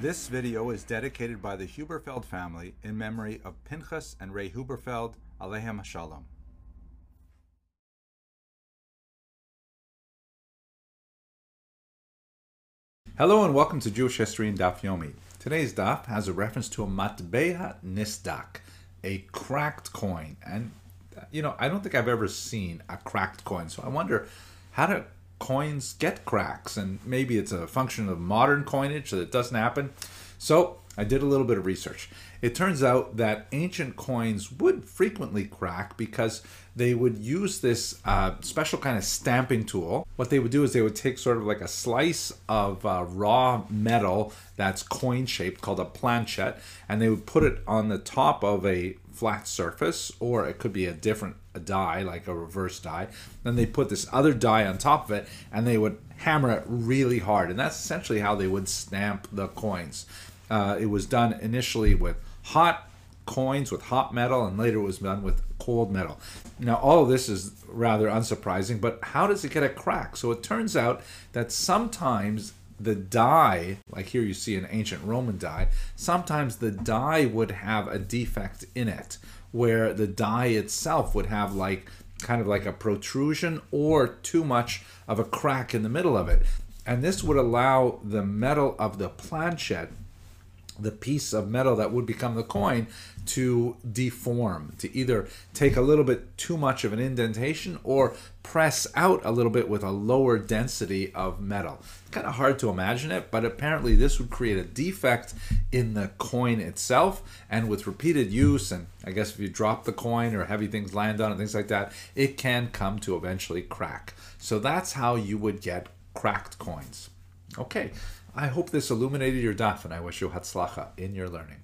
This video is dedicated by the Huberfeld family in memory of Pinchas and Ray Huberfeld, Alehem Shalom. Hello and welcome to Jewish History in Daf Yomi. Today's Daf has a reference to a matbeha nisdak, a cracked coin. And, uh, you know, I don't think I've ever seen a cracked coin. So I wonder, how do coins get cracks? And maybe it's a function of modern coinage that it doesn't happen. So I did a little bit of research. It turns out that ancient coins would frequently crack because they would use this uh, special kind of stamping tool. What they would do is they would take sort of like a slice of uh, raw metal that's coin shaped called a planchet, and they would put it on the top of a flat surface, or it could be a different a die, like a reverse die. Then they put this other die on top of it, and they would hammer it really hard, and that's essentially how they would stamp the coins. Uh, it was done initially with hot coins with hot metal, and later it was done with cold metal. Now, all of this is rather unsurprising, but how does it get a crack? So it turns out that sometimes the die, like here you see an ancient Roman die, sometimes the die would have a defect in it, where the die itself would have like kind of like a protrusion or too much of a crack in the middle of it. And this would allow the metal of the planchet the piece of metal that would become the coin to deform, to either take a little bit too much of an indentation or press out a little bit with a lower density of metal. kind of hard to imagine it, but apparently this would create a defect in the coin itself. And with repeated use, and I guess if you drop the coin or heavy things land on it, things like that, it can come to eventually crack. So that's how you would get cracked coins. Okay, I hope this illuminated your daf, and I wish you hatzlacha in your learning.